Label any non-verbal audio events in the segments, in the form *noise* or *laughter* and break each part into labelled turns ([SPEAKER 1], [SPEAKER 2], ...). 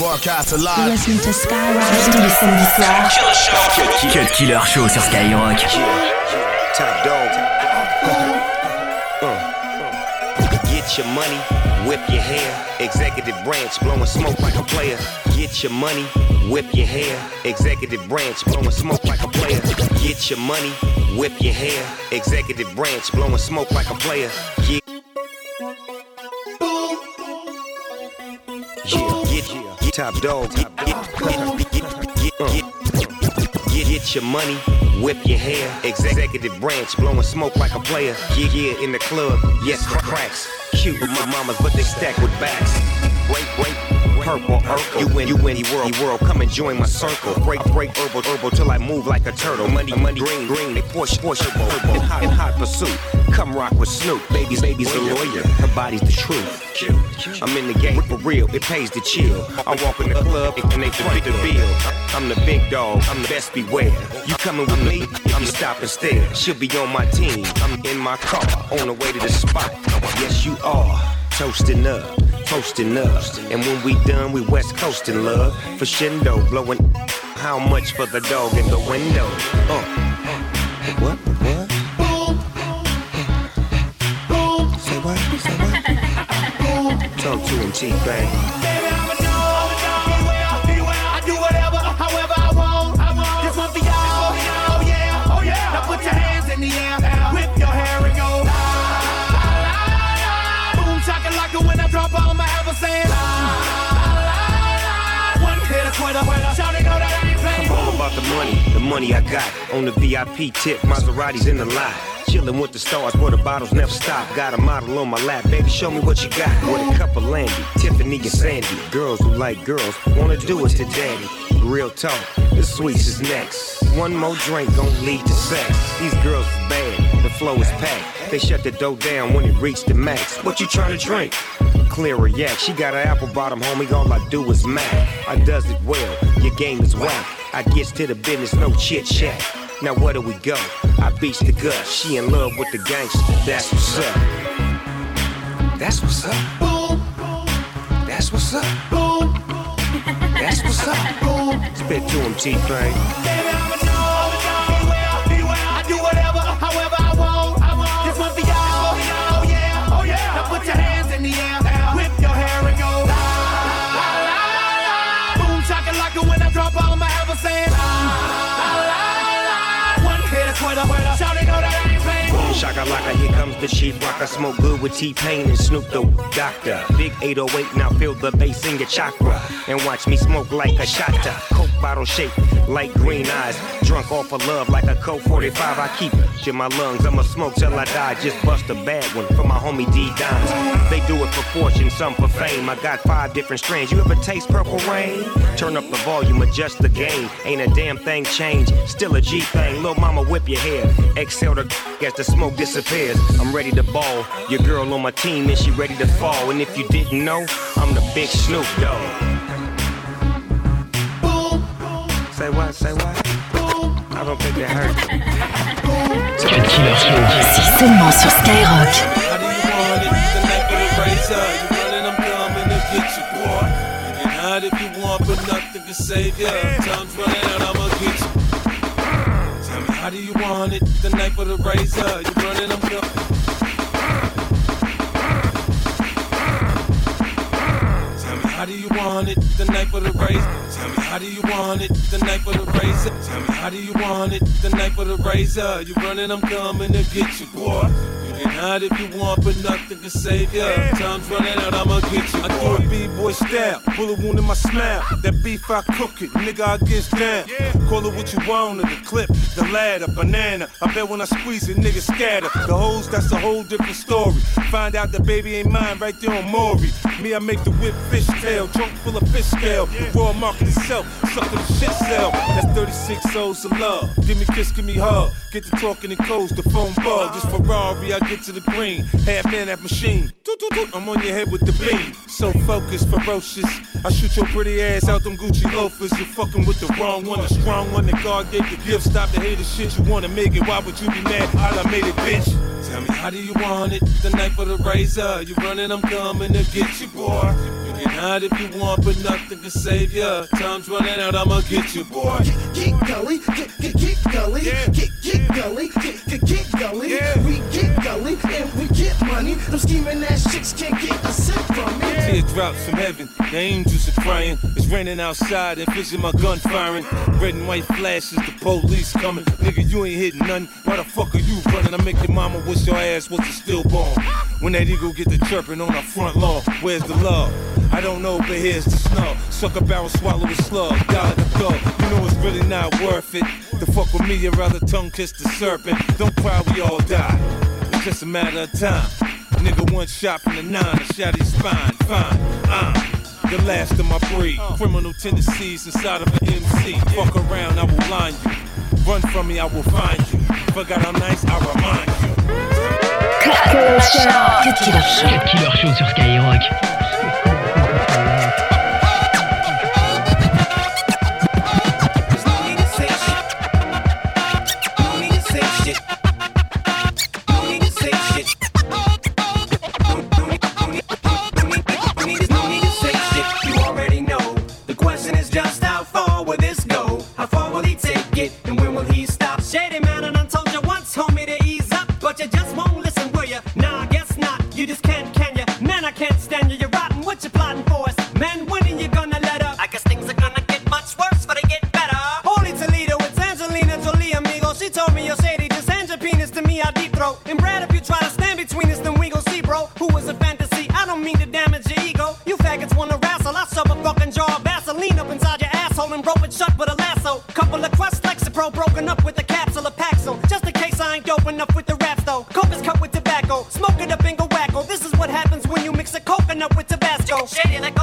[SPEAKER 1] Broadcast live.
[SPEAKER 2] Listen to Skyrock tous les samedis soirs.
[SPEAKER 3] Cut Killer Show sur Skyrock.
[SPEAKER 4] Top dog. *laughs* Uh, uh. Get your money, whip your hair. Executive branch blowing smoke like a player. Get your money, whip your hair. Executive branch blowing smoke like a player. Get your money, whip your hair. Executive branch blowing smoke like a player. Get top dog. Get, get, your money, whip your hair. Executive branch blowing smoke like a player. Yeah, yeah, in the club, yes, cracks. Cute with my mamas, but they stack with backs. Break, break, purple, purple. You win, you win, you world, world. Come and join my circle. Break, break, herbal, herbal till I move like a turtle. Money, money, green, green. They push, push, herbal. In hot, in hot pursuit. Come rock with Snoop. Baby's, baby's a lawyer. Her body's the truth. I'm in the game for real. It pays to chill. I walk in the club and they foot the bill. I'm the big dog. I'm the best beware. You coming with me? I'm stopping still. She'll be on my team. I'm in my car on the way to the spot. Yes, you are. Toasting up, toasting up. And when we done, we west coasting love. For Shindo, blowing how much for the dog in the window? Uh. What? What? Say what? Say what? Talk to him, T-Pain. Money, I got. On the VIP tip, Maseratis in the lot. Chillin' with the stars where the bottles never stop. Got a model on my lap, baby, show me what you got. With a cup of Landy, Tiffany and Sandy. Girls who like girls wanna do it to daddy. Real talk, the sweets is next. One more drink gon' lead to sex. These girls is bad, the flow is packed. They shut the dough down when it reached the max. What you tryna drink? Clear a yak. She got an apple bottom, homie. All I do is mac. I does it well. Your game is whack. I gets to the business, no chit chat. Now where do we go? I beats the gut. She in love with the gangster. That's what's up. That's what's up. Boom. That's what's up. Boom. That's what's up. Boom. Spit to him, T-Pain.
[SPEAKER 5] Playing.
[SPEAKER 4] Shakalaka, here comes the chief rock. I smoke good with T-Pain and Snoop the Doctor. Big 808, now feel the bass in your chakra. And watch me smoke like a shotta. Coke bottle shape, light green eyes. Drunk off of love like a Coke 45. I keep it in my lungs. I'ma smoke till I die. Just bust a bad one for my homie D Dimes. They do it for fortune, some for fame. I got five different strains. You ever taste purple rain? Turn up the volume, adjust the gain. Ain't a damn thing changed. Still a G thing. Lil' mama, whip your hair. Exhale the as the smoke disappears. I'm ready to ball. Your girl on my team and she ready to fall. And if you didn't know, I'm the big Snoop Dogg. Say what? Say what? I don't think it hurt.
[SPEAKER 3] Cut Killer Show.
[SPEAKER 2] C'est seulement sur Skyrock.
[SPEAKER 6] How do you want it? The night for the razor. You running, I'm coming to get you, boy. You can hide if you want, but nothing can save you. Time's running out, I'ma get you. How do you want it? The knife for the razor. You running, I'm coming. Tell me, how do you want it? The night for the razor. Tell me, how do you want it? The night for the razor. Tell me, how do you want it? The night for the razor. You running, I'm coming to get you, boy. Can hide if you want, but nothing can save you. Time's running out, I'ma get you. I do it B-boy style, bullet wound in my smile. That beef I cook it, nigga I get down. Call it what you want, the clip, the ladder, banana. I bet when I squeeze it, niggas scatter. The hoes, that's a whole different story. Find out the baby ain't mine right there on Maury. Me, I make the whip fish tail, trunk full of fish scale. The raw market itself, the shit sell. That's 36 souls of love. Give me kiss, give me hug. Get to talking in codes, the phone bug. This Ferrari, I get to the green. Half man, half machine. I'm on your head with the beam. So focused, ferocious. I shoot your pretty ass out them Gucci loafers. You're fucking with the wrong one, the strong one that God gave the gift. Stop the hater shit. You wanna make it? Why would you be mad? I made it, bitch. Tell me, how do you want it? The night for the razor. You running, I'm coming to get you, boy. You Not if you want, but nothing can save ya. Time's running out, I'ma get you, boy.
[SPEAKER 5] Get, gully, get, get, get gully, get, get gully, get, get, get gully. We get gully and we get money. Them scheming ass chicks can't get a cent from me.
[SPEAKER 6] Teardrops from heaven, the angels are crying. It's raining outside and vision my gun firing. Red and white flashes, the police coming. Nigga, you ain't hitting nothing. Why the fuck are you running? I make your mama wish your ass was a stillborn. When that eagle get the chirping on our front lawn, where's the love? I don't know, but here's the snub. Suck a barrel, swallow a slug, like a thug. You know it's really not worth it. To fuck with me, you'd rather tongue kiss the serpent. Don't cry, we all die. It's just a matter of time. Nigga, one shot from the nine, shot his spine. Fine, uh, the last of my breed. Criminal tendencies inside of an MC. Fuck around, I will line you. Run from me, I will find you. Forgot how nice, I remind you.
[SPEAKER 2] Cut Killer Show. Killer Show.
[SPEAKER 3] Killer Show sur Skyrock.
[SPEAKER 5] And Brad, if you try to stand between us, then we gon' see, bro. Who was a fantasy? I don't mean to damage your ego. You faggots wanna wrestle. I shove a fucking jar of Vaseline up inside your asshole and rope it shut with a lasso. Couple of crusts, Lexapro broken up with a capsule of Paxil. Just in case I ain't dope enough with the raps though. Coke is cut with tobacco. Smoke it up and go wacko. This is what happens when you mix a coconut with Tabasco. Shady, let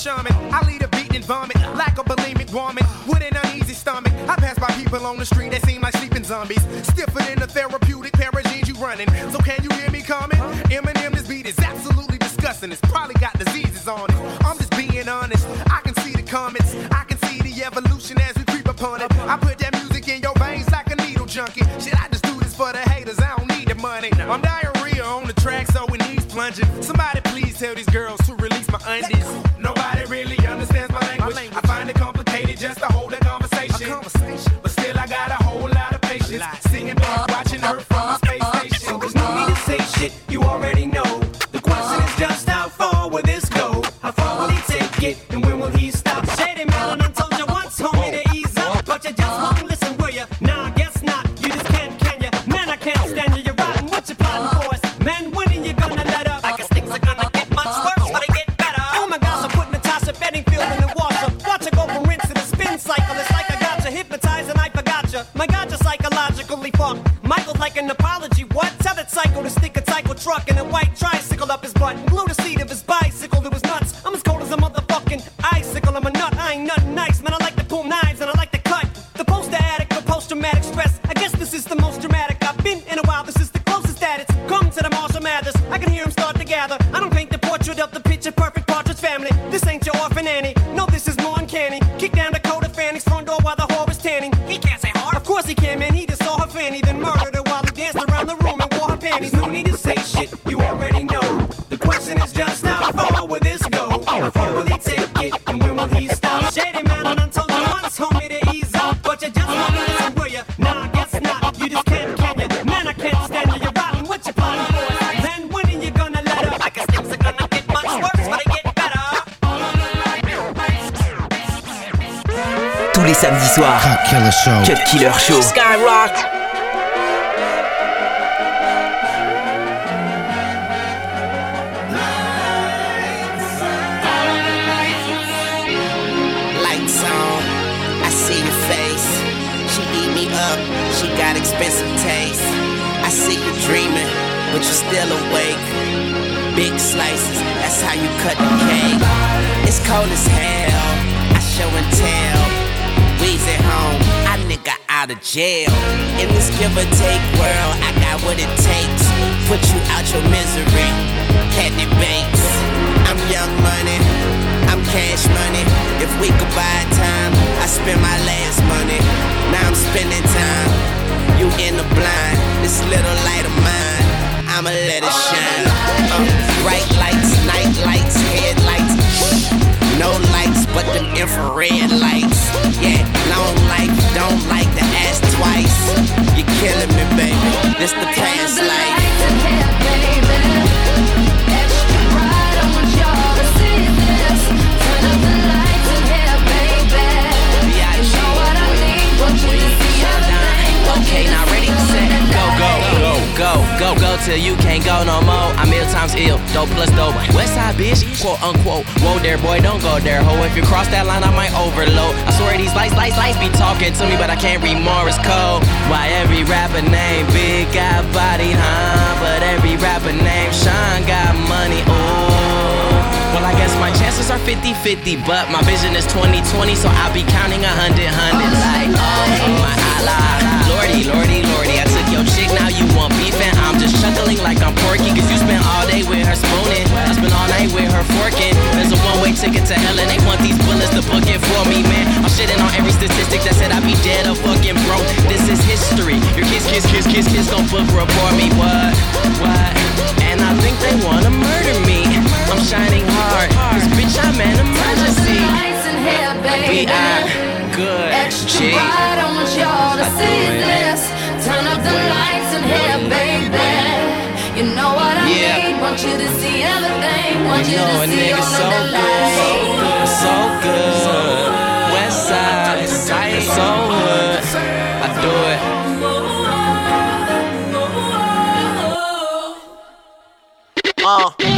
[SPEAKER 1] shaman, I lead a beat and vomit like a bulimic woman with an uneasy stomach. I pass by people on the street that seem like sleeping zombies, stiffer than a therapeutic paragene you running. So can you hear me coming? Eminem, this beat is absolutely disgusting. It's probably got diseases on it. I'm just being honest. I can see the comments. I can see the evolution as we creep upon it. I put that music in your veins like a needle junkie. Shit, I just do this for the haters. I don't need the money. I'm diarrhea on the track, so it needs plunging. Somebody tell these girls to release my undies. Nobody really
[SPEAKER 5] an apology. What? Tell that psycho to stick a psycho truck in a white tricycle soir. Cut Killer Show. Cut Killer Show. Skyrock. Lights on. I see your face. She eat me up.
[SPEAKER 7] She got expensive taste. I see you dreaming, but you're still awake big slices, that's how you cut the cake. It's cold as hell, I show and tell. We's at home, I nigga out of jail. In this give or take world, I got what it takes. Put you out your misery, candy banks. I'm young money, I'm cash money. If we could buy time, I spend my last money. Now I'm spending time. You in the blind, this little light of mine. I'ma let it shine. Uh, bright lights, night lights, headlights. No lights, but them infrared lights. Yeah, long life, don't like to ask twice. You're killing me, baby. This the past life. Okay, now ready, set, go, go, go, go, go, go till you can't go no more. Times ill, dope plus dope. West side bitch, quote unquote. Whoa there, boy, don't go there, ho. If you cross that line, I might overload. I swear these lights, lights, lights be talking to me, but I can't read Morse code. Why every rapper name Big got body, huh? But every rapper name Sean got money, oh. Well, I guess my chances are 50 50, but my vision is 2020, so I'll be counting a hundred hundreds. Like, oh my Allah. Lordy, lordy, lordy, I your chick, now you want beef, and I'm just chuckling like I'm porky, cause you spent all day with her spooning. I spent all night with her forking. There's a one way ticket to hell, and they want these bullets to book it for me, man. I'm shitting on every statistic that said I'd be dead or fucking broke. This is history. Your kids, kids, kids, kids, kids gon' book report me. What? What? And I think they wanna murder me. I'm shining hard, cause bitch, I'm an emergency. We are good.
[SPEAKER 8] Extra
[SPEAKER 7] G.
[SPEAKER 8] bright, I want y'all to see this. Turn up the lights in here, baby. You know what I
[SPEAKER 7] Yeah.
[SPEAKER 8] need. Want you to see everything. Want you,
[SPEAKER 7] You know a
[SPEAKER 8] to see
[SPEAKER 7] nigga
[SPEAKER 8] all
[SPEAKER 7] so
[SPEAKER 8] of the
[SPEAKER 7] good,
[SPEAKER 8] lights.
[SPEAKER 7] so good. West side, so good. I do it. Uh, bad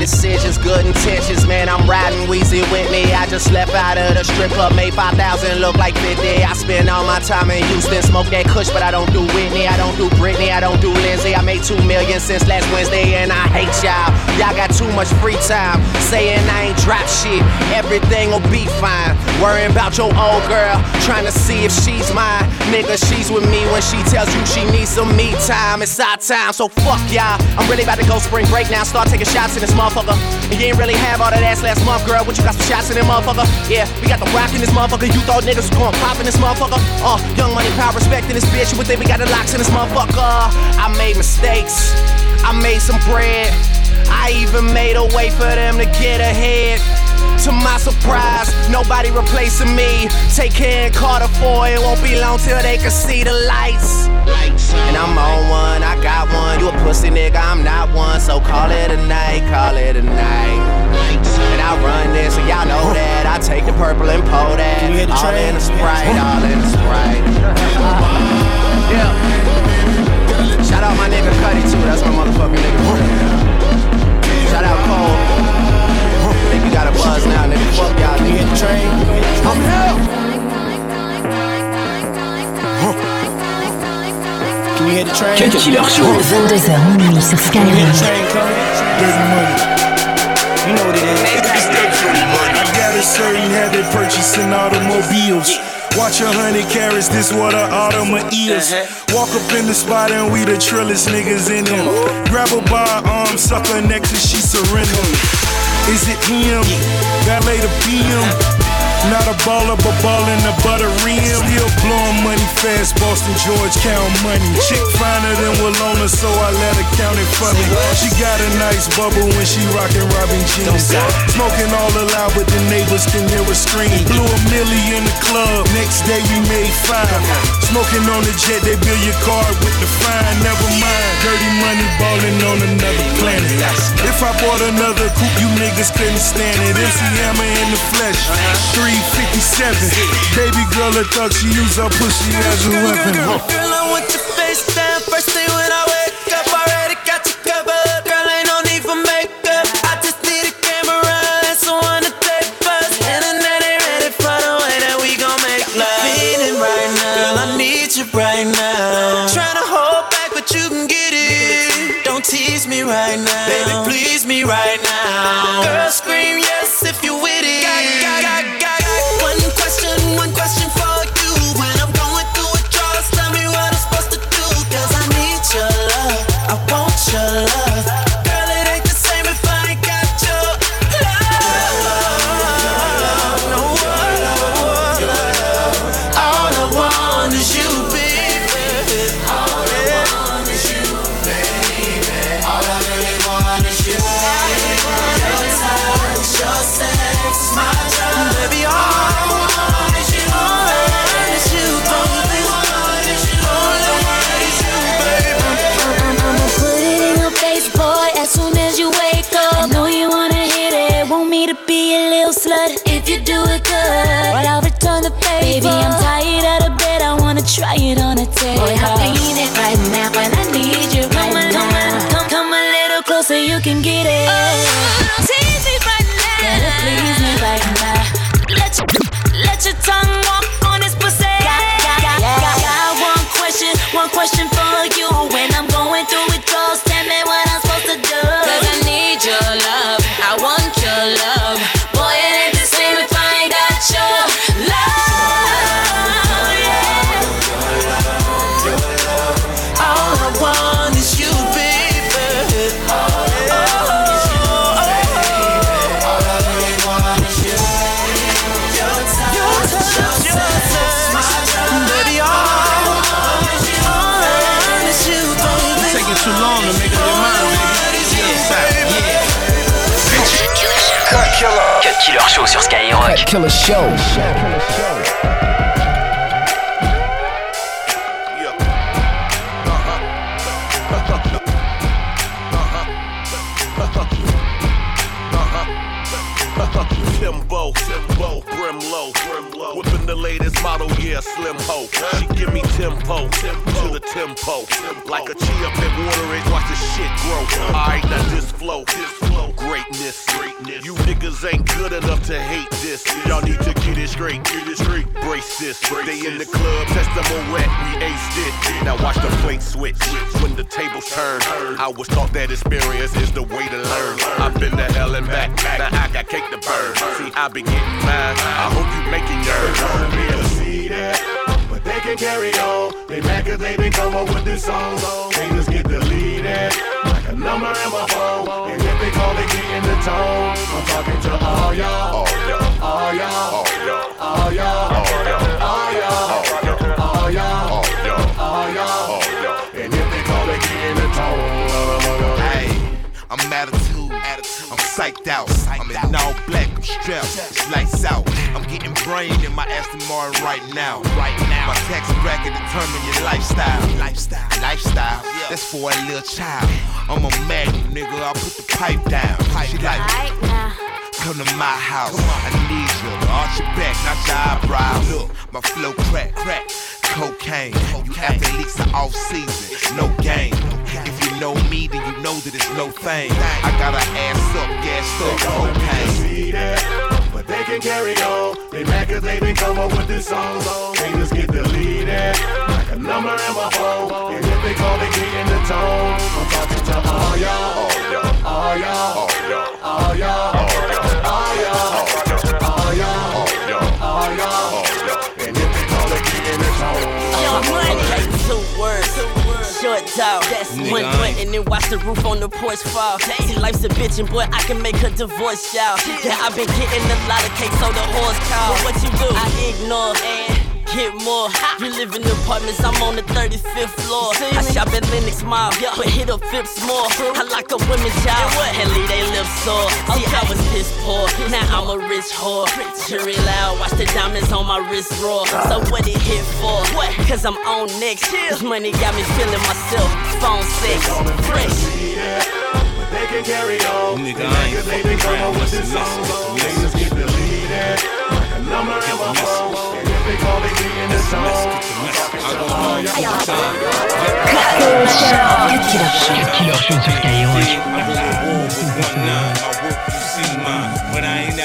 [SPEAKER 7] decisions, good intentions, man. I'm riding Weezy with me. I just left out of the strip club, made 5,000 look like 50. I spend all my time in Houston, smoke that kush, but I don't do Whitney. I don't do Britney, I don't do Lindsay. I made 2 million since last Wednesday, and I hate y'all. Y'all got too much free time, saying I ain't drop shit. Everything will be fine. Worrying about your old girl, trying to see if she's mine. Nigga, she's with me when she tells you she needs some me time. It's our time, so fuck y'all. I'm really about to go spring break now. Start taking shots in this motherfucker. And you ain't really have all that ass last month, girl. What you got some shots in this motherfucker? Yeah, we got the rock in this motherfucker. You thought niggas was going pop in this motherfucker? Uh, young money, power, respect in this bitch. You would think we got the locks in this motherfucker. I made mistakes. I made some bread. I even made a way for them to get ahead. To my surprise, nobody replacing me. Take care and Carter for it won't be long till they can see the lights. And I'm on one, I got one. You a pussy nigga, I'm not one. So call it a night, call it a night. And I run this, and y'all know that. I take the purple and pull that. All in the sprite, all in the sprite. *laughs* yeah. Shout out my nigga Cudi too, that's my motherfucking nigga. Shout out Cole. Fuck y'all. Hit the train. I'm here.
[SPEAKER 5] Can you hear the train?
[SPEAKER 3] Cut Killer Show.
[SPEAKER 2] 22h minuit sur
[SPEAKER 5] Can you hear the
[SPEAKER 2] Skyrock.
[SPEAKER 5] train coming? Dirty money. You know what it is.
[SPEAKER 9] I got a certain habit purchasing automobiles. Watch a hundred carats, this what a Audemars is. Walk up in the spot and we the trillest niggas in him. Grab her by her arm, suck her neck till she surrender. Is it him? Valet the PM. Not a baller, but ballin' the butter rim. Still blowing money fast, Boston George count money. Chick finer than Walona, so It for me. She got a nice bubble when she rockin' Robin jeans. Smoking all aloud, but the neighbors can hear her scream. Blew a milli in the club, next day we made five. Smoking on the jet, they bill your card with the fine. Never mind, dirty money ballin' on another planet. If I bought another coupe, you niggas couldn't stand it. MC Hammer in the flesh, 357. Baby girl a thug, she use her pussy as a weapon.
[SPEAKER 7] Girl, I want your face down
[SPEAKER 10] it
[SPEAKER 8] on a table. Boy, I need it right now, when I need you right come now. Come, come, come a little closer, you can get it. Oh, tease me right now. Gotta please me right now. Let your, let your tongue walk on this pussy. Got, got, got, got, got one question, one question for you. When
[SPEAKER 6] Killer Show sur Skyrock.
[SPEAKER 3] Cut Killer Show.
[SPEAKER 11] Timbo, Timbo, Brimlow, Brimlow. Whipping the latest model, yeah, slim ho. She give me tempo, to the tempo. Like a chi up in water, it watch the shit grow. Alright, now this flow, this flow, greatness, greatness. You niggas ain't good enough to hate this. Y'all need to get it straight, get it straight. Brace this. They in the club, test them on wet, we aced it. Now watch the plate switch. When the tables turn, I was taught that experience is the way to learn. I've been to hell and back, now I got cake to burn. See, I be getting mine. I hope you making yours.
[SPEAKER 1] Me to see that, they can carry on. They mad cause they been come up with this song. Haters get deleted, like a number in my phone. And if they call, they get in the tone. I'm talking to all y'all, all y'all, all y'all, all y'all, all y'all, all y'all, all y'all, all y'all. And if they call, they get in the tone.
[SPEAKER 12] Hey, I'm attitude, attitude. I'm psyched out. I'm in all black, I'm strapped. It's lights out. I'm getting brain in my Aston Martin right now. Right now. My tax bracket determine your lifestyle. Lifestyle. Lifestyle. That's for a little child. I'm a magnet, nigga. I put the pipe down. She like, come to my house. I need you to arch your back, not your eyebrows. Look, my flow crack, crack. Cocaine. You athletes are off season, no game. If you know me, then you know that it's no thing. I got an ass up, gassed up, cocaine.
[SPEAKER 1] But they can carry on. They mad cause they been come up with this song. Haters get deleted, and
[SPEAKER 13] then watch the roof on the porch fall. See, life's a bitch and boy, I can make her divorce, y'all. Yeah, I've been getting a lot of cake, so the horse call. But what you do? I ignore and get more. You live in apartments, I'm on the 35th floor. I shop at Lenox Mall, but hit up Phipps more. I lock up women's child and leave they lips sore. See, I was piss poor, now I'm a rich whore. Jury loud, watch the diamonds on my wrist roar. So what it hit for? What? Cause I'm on next. This money got me feeling myself. Phone sex, fresh.
[SPEAKER 1] But they can carry on. Nigga, I ain't they been come up with this song. Haters get deleted, like a number in my phone.
[SPEAKER 6] Killer Show sur Skyrock.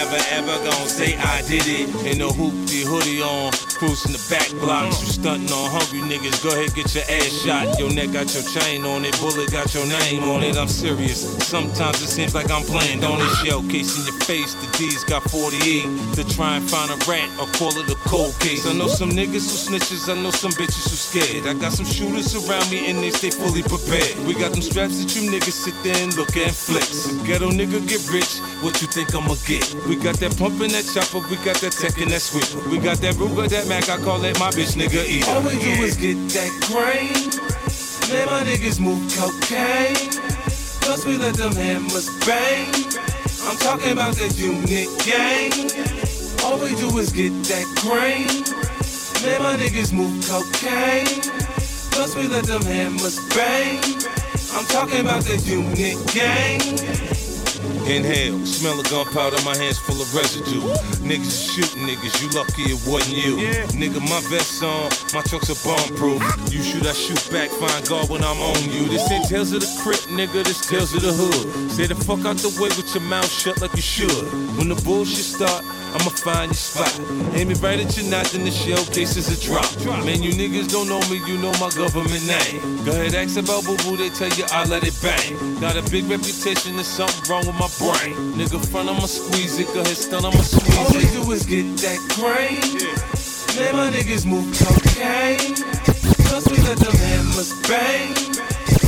[SPEAKER 6] Never ever gonna say I did it. In the hoopty hoodie on, cruising the back blocks. You stunting on hungry niggas, go ahead get your ass shot. Your neck got your chain on it, bullet got your name on it. I'm serious. Sometimes it seems like I'm playing, don't it? Showcase in your face, the D's got 48 to try and find a rat or call it a cold case. I know some niggas who snitches, I know some bitches who scared. I got some shooters around me and they stay fully prepared. We got them straps that you niggas sit there and look at and flex. Ghetto nigga get rich, what you think I'ma get? We got that pump in that chopper, we got that tech and that sweep. We got that Ruger, that Mac, I call it my bitch nigga eat. All we do is get that grain. Man, my niggas move cocaine. Plus we let them hammers bang. I'm talking about that unit gang. All we do is get that grain. Man, my niggas move cocaine. Plus we let them hammers bang. I'm talking about that unit gang. Inhale, smell of gunpowder, my hands full of residue. Niggas shooting niggas, you lucky it wasn't you. Nigga, my vest on, my trucks are bomb proof. You shoot, I shoot back, find God when I'm on you. This ain't tales of the crypt, nigga, this tales of the hood. Say the fuck out the way with your mouth shut like you should. When the bullshit start, I'ma find your spot. Aim it right at your knot, then the shell case is a drop. Man, you niggas don't know me, you know my government name. Go ahead, ask about boo boo, they tell you I let it bang. Got a big reputation, there's something wrong with my brain. Nigga, front, I'ma squeeze it, go ahead, stun, I'ma squeeze All it. All we do is get that grain. Man, my niggas move cocaine. Plus we let them hammers bang.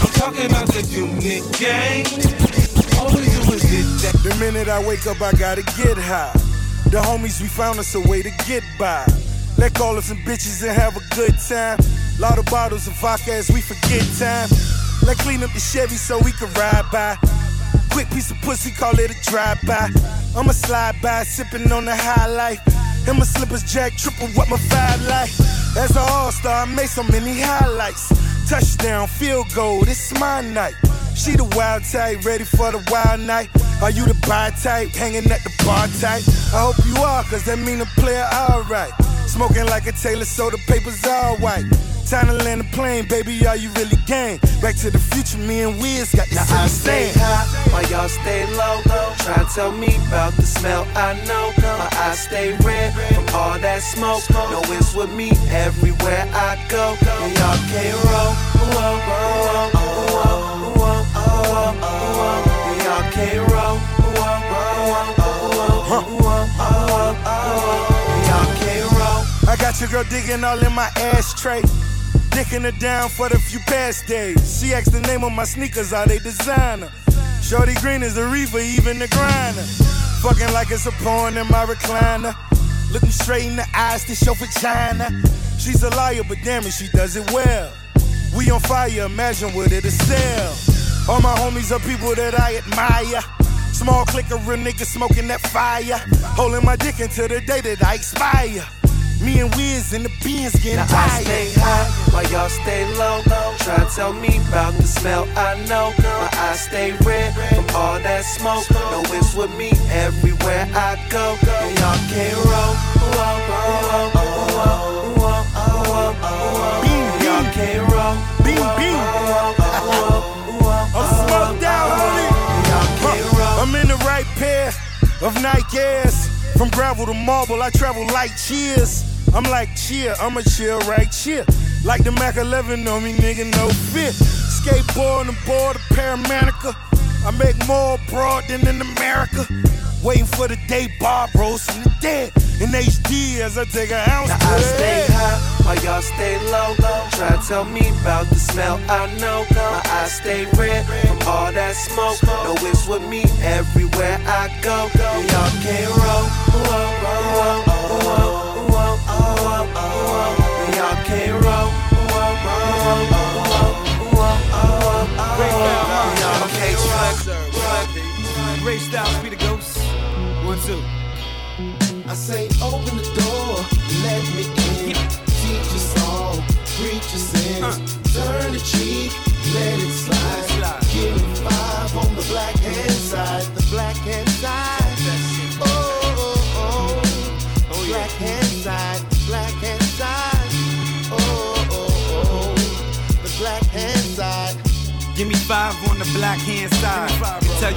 [SPEAKER 6] I'm talking about the unit gang. All we do is get that.
[SPEAKER 9] The minute I wake up, I gotta get high. The homies, we found us a way to get by. Let call of some bitches and have a good time. Lot of bottles of vodka as we forget time. Let clean up the Chevy so we can ride by. Quick piece of pussy, call it a drive-by. I'ma slide by, sipping on the high life. And my slippers jack triple what my five like. As an all-star, I made so many highlights. Touchdown, field goal, this my night. She the wild type, ready for the wild night. Are you the buy type, hanging at the bar type? I hope you are, cause that mean a player alright. Smoking like a Taylor, so the papers all white. Time to land the plane, baby, are you really game? Back to the future, me and Wiz got this
[SPEAKER 14] Now I stay high while y'all stay low. Try to tell me about the smell I know. My eyes stay red from all that smoke. No, it's with me everywhere I go. And y'all can't roll. Ooh, oh, oh, oh, ooh, oh, ooh, oh, ooh, oh,
[SPEAKER 9] your girl digging all in my ashtray. Dicking her down for the few past days. She asked the name of my sneakers, are they designer? Shorty Green is a reaper, even the grinder. Fucking like it's a porn in my recliner. Looking straight in the eyes to show vagina. She's a liar, but damn it, she does it well. We on fire, imagine what it'll sell. All my homies are people that I admire. Small clique of real niggas smoking that fire. Holding my dick until the day that I expire. Me and Wiz in the beans getting
[SPEAKER 14] Now I stay high while y'all stay low. Try to tell me about the smell I know. My eyes stay red from all that smoke. No, it's with me everywhere I go. And y'all can't roll. Ooh, oh, oh, oh, ooh, oh, oh, oh, oh. And y'all can't roll.
[SPEAKER 9] Beam, beam. I'm smoked out, homie. Huh. I'm in the right pair of Nikes. From gravel to marble, I travel like cheers. I'm like cheer, I'ma chill right cheer. Like the Mac 11 on me, nigga, no fear. Skateboard and board, a paramanica. I make more abroad than in America. Waiting for the day Bob rose from the dead. In HD as I take an ounce
[SPEAKER 14] Now I stay high while y'all stay low. Try to tell me about the smell I know. My eyes stay red from all that smoke. No, it's with me everywhere I go. And y'all can't roll. Oh, oh,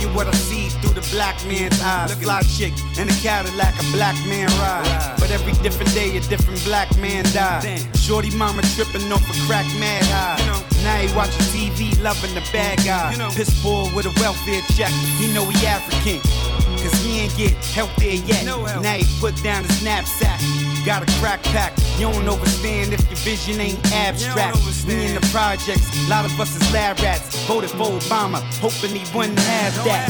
[SPEAKER 15] you what I see through the black man's eyes. Fly chick in a Cadillac, a black man ride. But every different day, a different black man die. Shorty mama tripping off a crack mad high. Now he watching TV, loving the bad guy. Piss poor with a welfare check. He know he African. Cause he ain't get help there yet. Now he put down his knapsack. Got a crack pack. You don't understand if your vision ain't abstract. We in the projects, a lot of us is lab rats. Voted for Obama, hoping he wouldn't have that.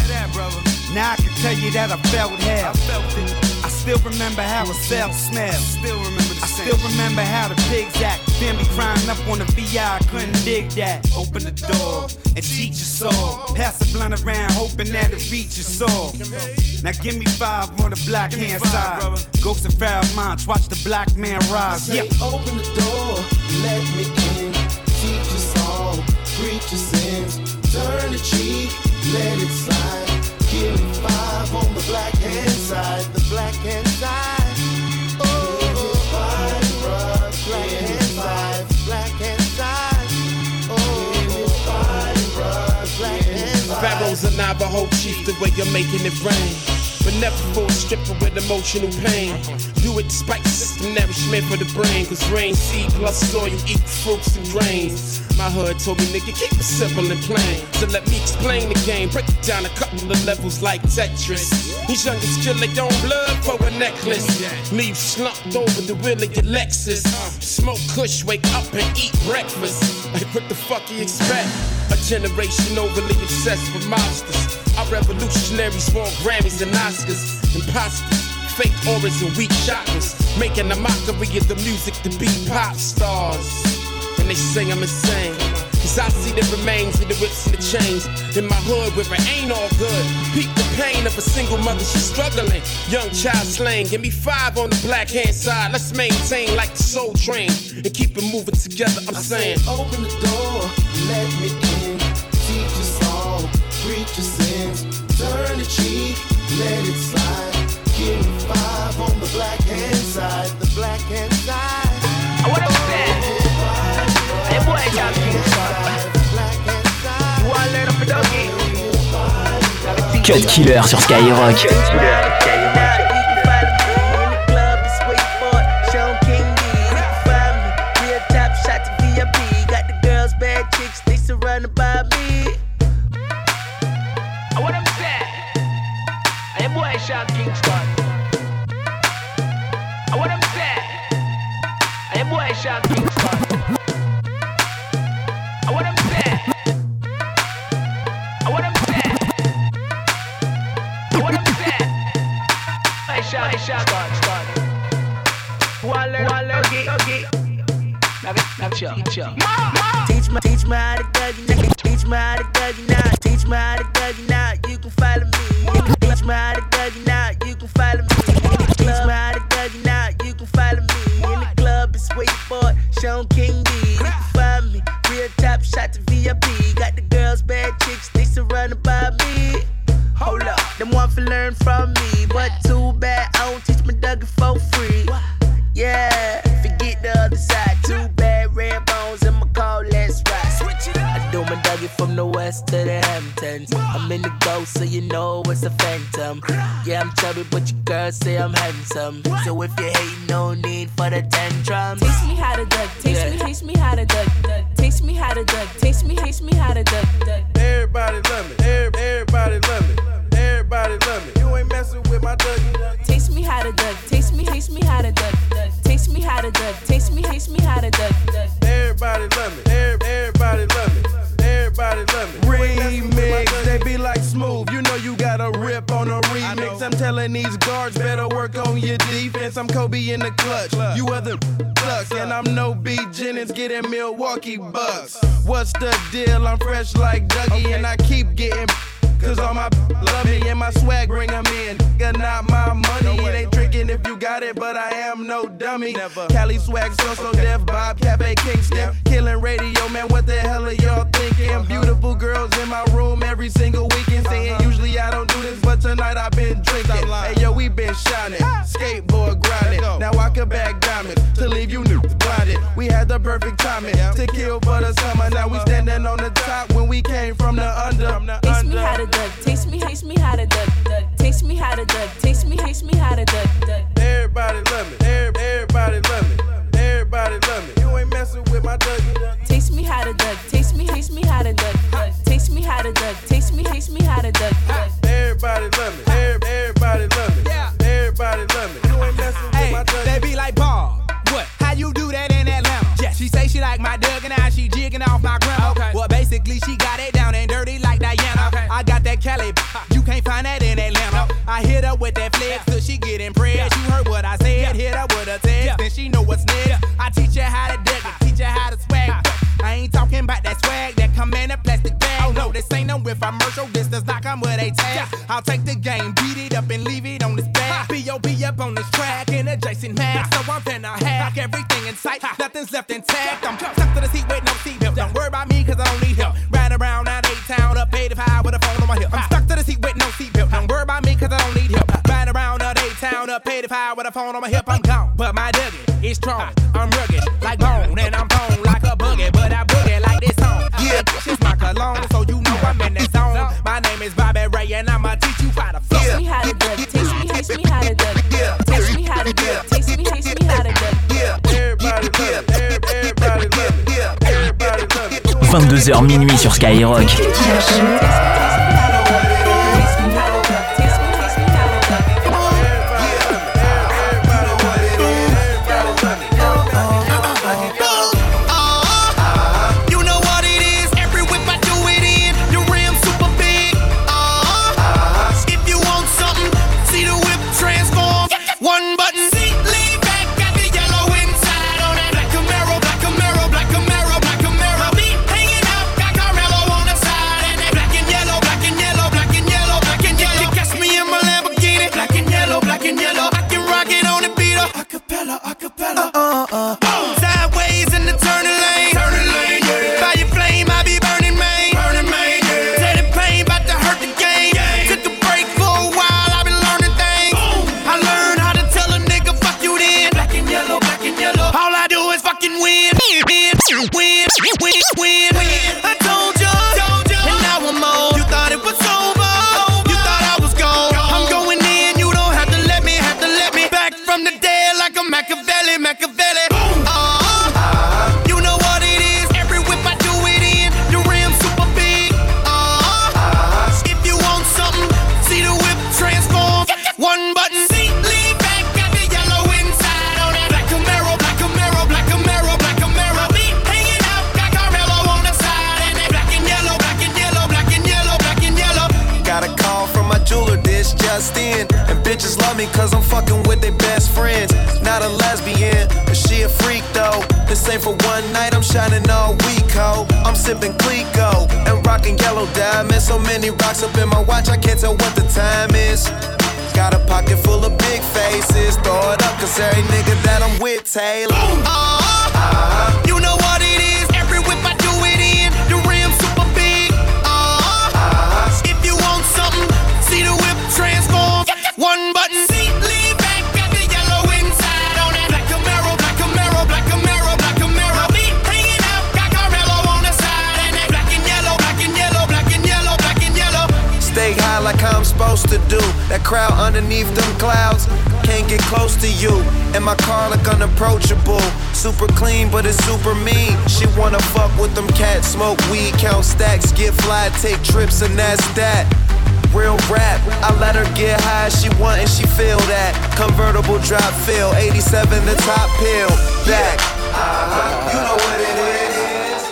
[SPEAKER 15] Now I can tell you that I felt hell. I still remember how a cell smelled. Still remember I still remember how the pigs act. Family crying up on the VI, I couldn't dig that. Open the door and teach us all. Pass the blunt around, hoping that it reach us all. Now give me five on the black hand side. Ghost and foul minds, watch the black man rise. Yeah.
[SPEAKER 16] open the door, let me in. Teach us all, preach your sins. Turn the cheek, let it slide. The. Oh. Oh.
[SPEAKER 17] Pharaoh's a Navajo chief, the way you're making it rain. But never for a stripper with emotional pain. Do it despite system nourishment for the brain. Cause rain, seed plus soil eat fruits and grains. My hood told me, nigga, keep it simple and plain. So let me explain the game. Break it down a couple of levels like Tetris. These youngest kill their own blood for a necklace. Leave slumped over the wheel of your Lexus. Smoke kush, wake up and eat breakfast. Like, what the fuck you expect? A generation overly obsessed with monsters. Our revolutionaries want Grammys and Oscars. Imposters, fake auras and weak chakras. Making a mockery of the music to be pop stars. They say I'm insane. Cause I see the remains of the whips and the chains. In my hood where it ain't all good. Peep the pain of a single mother, she's struggling. Young child slain. Give me five on the black hand side. Let's maintain like the soul train. And keep it moving together, I'm saying.
[SPEAKER 16] Open the door, let me in. Teach us all, preach your sins. Turn the cheek, let it slide. Give me five on the black hand side. The
[SPEAKER 2] Cut Killer sur Skyrock.
[SPEAKER 18] Sean King D, you can find me. Real top shot to
[SPEAKER 3] One learn, one learn, okay, okay.
[SPEAKER 18] Teach me, teach me how to Dougie now. Teach me how to Dougie now. Teach me how to now. You can follow me. Teach me how to now. You can follow me. Teach me how to Dougie now. You can follow me. In the club, it's wait for Sean King to
[SPEAKER 19] duck. Teach me, teach me how to duck.
[SPEAKER 20] These guards better work on your defense. I'm Kobe in the clutch. You other sucks, and I'm no B Jennings getting Milwaukee Bucks. What's the deal? I'm fresh like Dougie, and I keep getting. Cause all my love me and my swag bring 'em in. Nigga, not my money. It ain't tricking if you got it, but I am no dummy. Never. Cali swag, so so deaf, Bob Cafe Kingston. Killing radio, man, what the hell are y'all thinking? Beautiful girls in my room every single weekend. Saying usually I don't do this, but tonight I've been drinking. Hey yo, we been shining, skateboard grinding. Now I can back diamonds to leave you niggas blinded. We had the perfect timing to kill for the summer. Now we standing on the top when we came from the under.
[SPEAKER 1] Taste me how to
[SPEAKER 19] strong. I'm rugged like bone, and I'm bone like a boogie, but I boogie like this song. Yeah, my cologne, so you know I'm in that zone. My name is Bobby Ray, and I'ma teach you how to flow.
[SPEAKER 1] Me how to duck. Taste me, taste me how to duck. Taste me how to duck. Taste me, taste me how to duck.
[SPEAKER 3] Everybody love me. Every- Everybody love me. Everybody love me.
[SPEAKER 7] 22h minuit sur Skyrock.
[SPEAKER 14] Every nigga that
[SPEAKER 21] I'm with, Taylor.
[SPEAKER 14] Uh, you know what it is. Every whip I do it in. Your rim super big. Uh, if you want something, see the whip transform. One button. The the.
[SPEAKER 21] Stay high like I'm supposed to do. That crowd underneath them clouds can't get close to you. And my car look unapproachable. Super clean, but it's super mean. She wanna fuck with them cats, smoke weed, count stacks, get fly, take trips, and that's that. Real rap, I let her get high, she want and she feel that. Convertible drop feel, 87 the top pill, back. Uh-huh. You know what it is.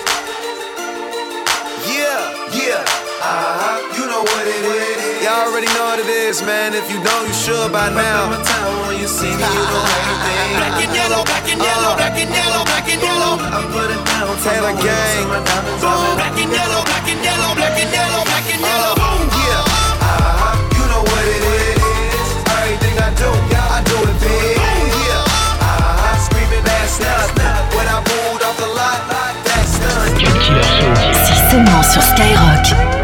[SPEAKER 21] Yeah, yeah. Uh-huh. You know what it is. Y'all already know what it is, man. If you know, you should by now you see me, you.
[SPEAKER 14] Black and yellow, black and yellow, uh, black and yellow, black and yellow.
[SPEAKER 21] I'm putting down Taylor Gang.
[SPEAKER 14] Boom, black and yellow, black and yellow, black and yellow, black and yellow. Uh, boom,
[SPEAKER 21] yeah. Uh, you know what it is. Everything I do, I do it big. Yeah.
[SPEAKER 22] Uh, screaming ass. When I pulled off the lot, that's done. Sur Skyrock.